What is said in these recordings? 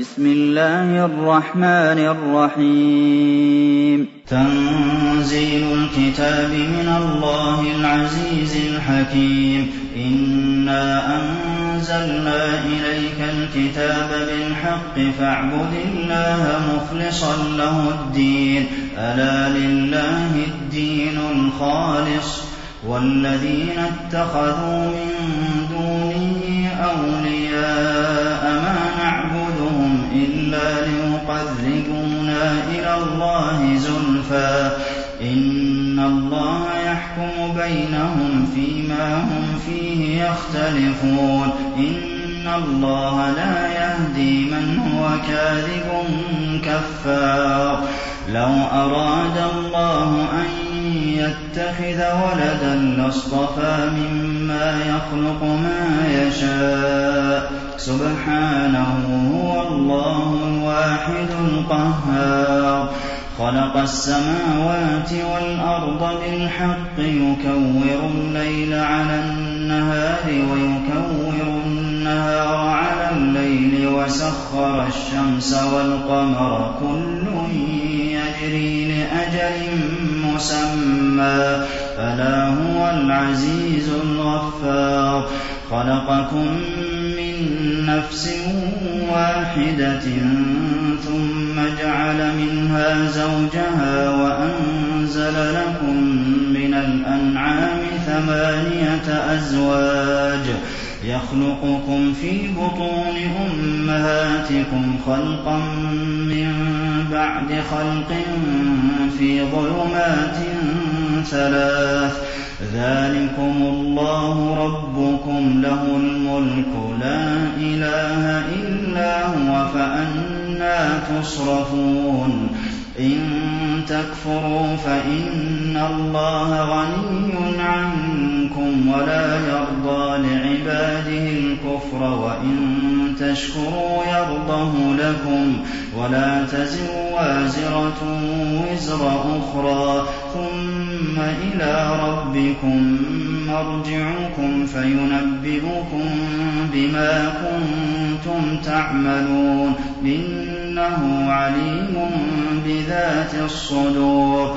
بسم الله الرحمن الرحيم. تنزيل الكتاب من الله العزيز الحكيم. إنا أنزلنا إليك الكتاب بالحق فاعبد الله مخلصا له الدين. ألا لله الدين الخالص. والذين اتخذوا من دونه أولياء ما نعبدهم إلا ليقربونا إلى الله زلفى إن الله يحكم بينهم فيما هم فيه يختلفون. إن الله لا يهدي من هو كاذب كفار. لو أراد الله أن يتخذ ولدا لاصطفى مما يخلق ما يشاء. سبحانه هو الله الواحد القهار. خلق السماوات والأرض بالحق يكور الليل على النهار ويكور النهار على الليل وسخر الشمس والقمر. كل يجري لأجل مسمى ألا هو العزيز الغفار. خلقكم من نفس واحدة ثم جعل منها زوجها وأنزل لكم من الأنعام ثمانية أزواج. يخلقكم في بطون أمهاتكم خلقا من بعد خلق في ظلمات ثلاث ذلكم الله ربكم له الملك لا إله إلا هو فأنا تصرفون إن تكفروا فإن الله غني عنكم ولا يرضى لعباده الكفر وإن تشكروا يرضه لكم ولا تزر وازرة وزر أخرى ثم إلى ربكم مرجعكم فينبئكم بما كنتم تعملون إنه عليم بذات الصدور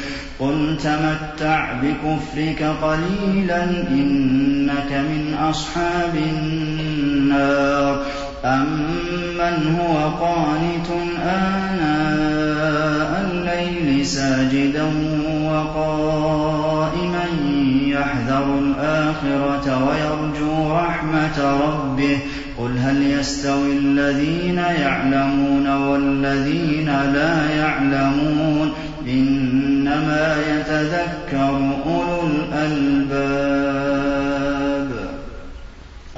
قل تمتع بكفرك قليلا إنك من أصحاب النار أمن هو قانت آناء الليل ساجدا وقائما يحذر الآخرة ويرجو رحمة ربه. قل هل يستوي الذين يعلمون والذين لا يعلمون؟ إنما يتذكر أولو الألباب.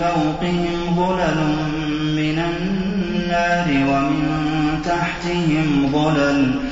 فوقهم ظلل من النار ومن تحتهم ظلل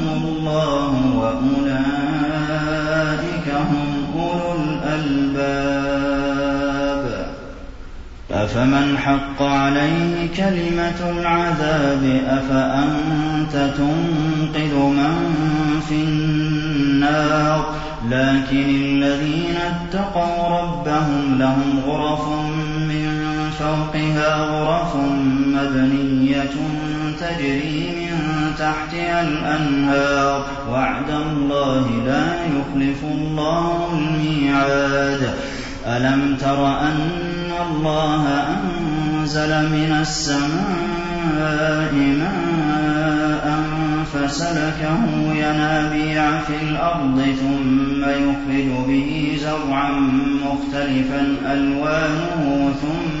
الله وأولئك هم أولو الألباب. أفمن حق عليه كلمة العذاب؟ أفأنت تنقذ من في النار؟ لكن الذين اتقوا ربهم لهم غرف فوقها غرف مبنية تجري من تحتها الأنهار. وعد الله لا يخلف الله الميعاد. ألم تر أن الله أنزل من السماء ماء فسلكه ينابيع في الأرض ثم يخرج به زرعا مختلفا ألوانه ثم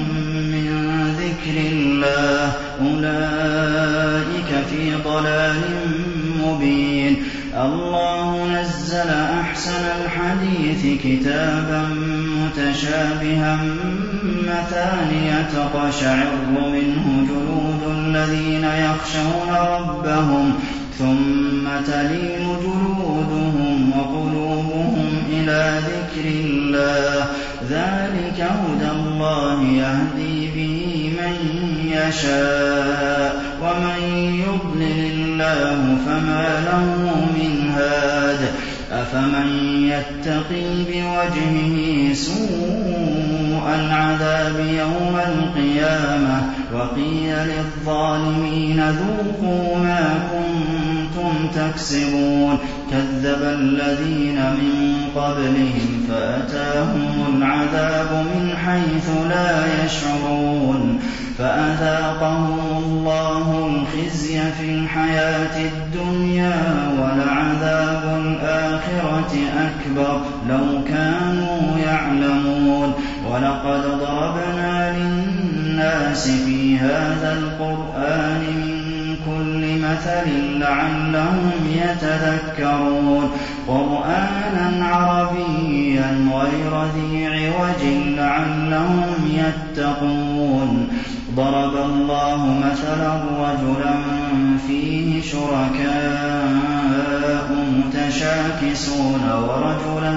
ذكر الله أولئك في ضلال مبين الله نزل أحسن الحديث كتابا متشابها مثانية تقشعر منه جلود الذين يخشون ربهم ثم تلين جلودهم وقلوبهم إلى ذكر الله ذلك هدى الله يهدي به يشاء. ومن يضلل الله فما له من هاد. أفمن يتقي بوجهه سوء العذاب يوم القيامة وقيل للظالمين ذوقوا ما كنتم تكسبون. كذب الذين من قبلهم فأتاهم العذاب من حيث لا يشعرون. فأذاقهم الله الخزي في الحياة الدنيا ولعذاب الآخرة أكبر. لو كانوا يعلمون. ولقد ضربنا للناس في هذا القرآن من مثل لعلهم يتذكرون. قرآنا عربيا غير ذي عوج لعلهم يتقون. ضرب الله مثلا رجلا فيه شركاء متشاكسون ورجلا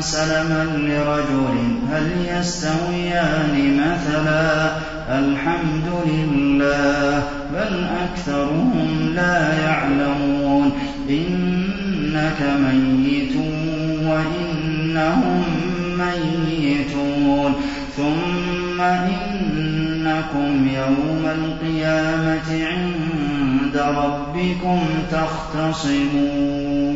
سلما لرجل هل يستويان مثلا؟ الحمد لله بل أكثرهم لا يعلمون. إنك ميت وإنهم ميتون. ثم إنكم يوم القيامة عند ربكم تختصمون.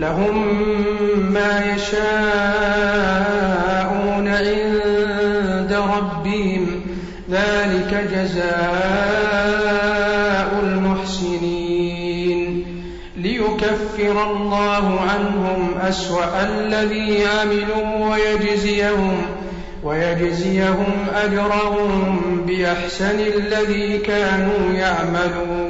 لهم ما يشاءون عند ربهم. ذلك جزاء المحسنين. ليكفر الله عنهم أسوأ الذي عملوا ويجزيهم ويجزيهم أجرهم بأحسن الذي كانوا يعملون.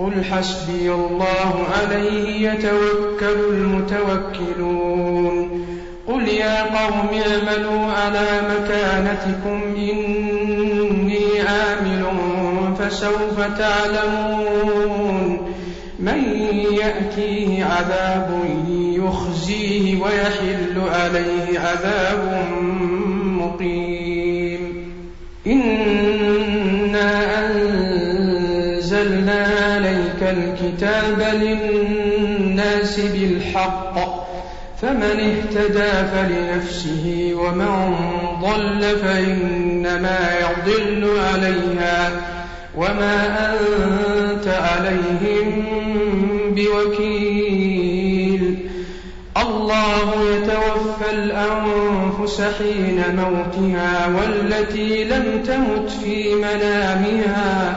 قل حسبي الله عليه يتوكل المتوكلون. قل يا قوم اعملوا على مكانتكم إني عامل فسوف تعلمون. من يأتيه عذاب يخزيه ويحل عليه عذاب مقيم. أنزلنا عليك الكتاب للناس بالحق. فمن اهتدى فلنفسه ومن ضل فإنما يضل عليها. وما أنت عليهم بوكيل. الله يتوفى الأنفس حين موتها والتي لم تمت في منامها.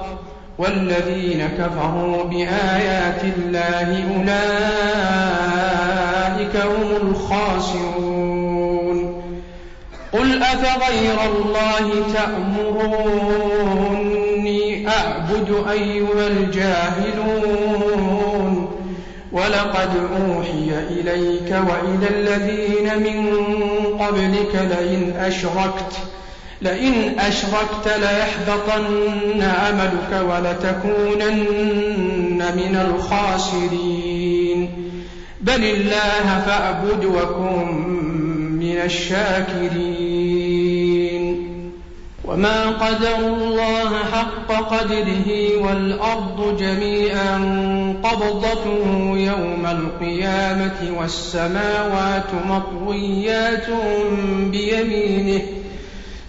والذين كفروا بآيات الله أولئك هم الخاسرون. قل أفغير الله تأمروني أعبد أيها الجاهلون. ولقد أوحي إليك وإلى الذين من قبلك لئن أشركت لئن أشركت ليحبطن عملك ولتكونن من الخاسرين. بل الله فاعبد وكن من الشاكرين. وما قدر الله حق قدره والأرض جميعا قبضته يوم القيامة والسماوات مطويات بيمينه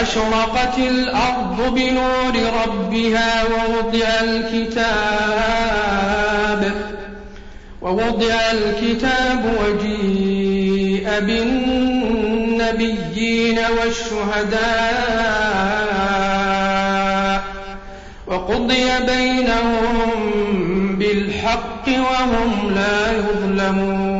وأشرقت الأرض بنور ربها ووضع الكتاب ووضع الكتاب وجيء بالنبيين والشهداء وقضي بينهم بالحق وهم لا يظلمون.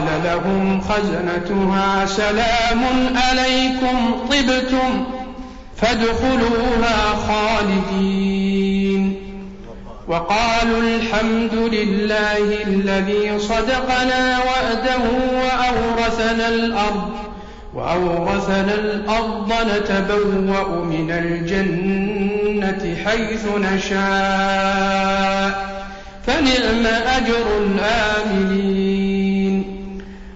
وقال لهم خزنتها سلام عليكم طبتم فادخلوها خالدين. وقالوا الحمد لله الذي صدقنا وعده وأورثنا الأرض وأورثنا الأرض نتبوأ من الجنة حيث نشاء فنعم أجر الآملين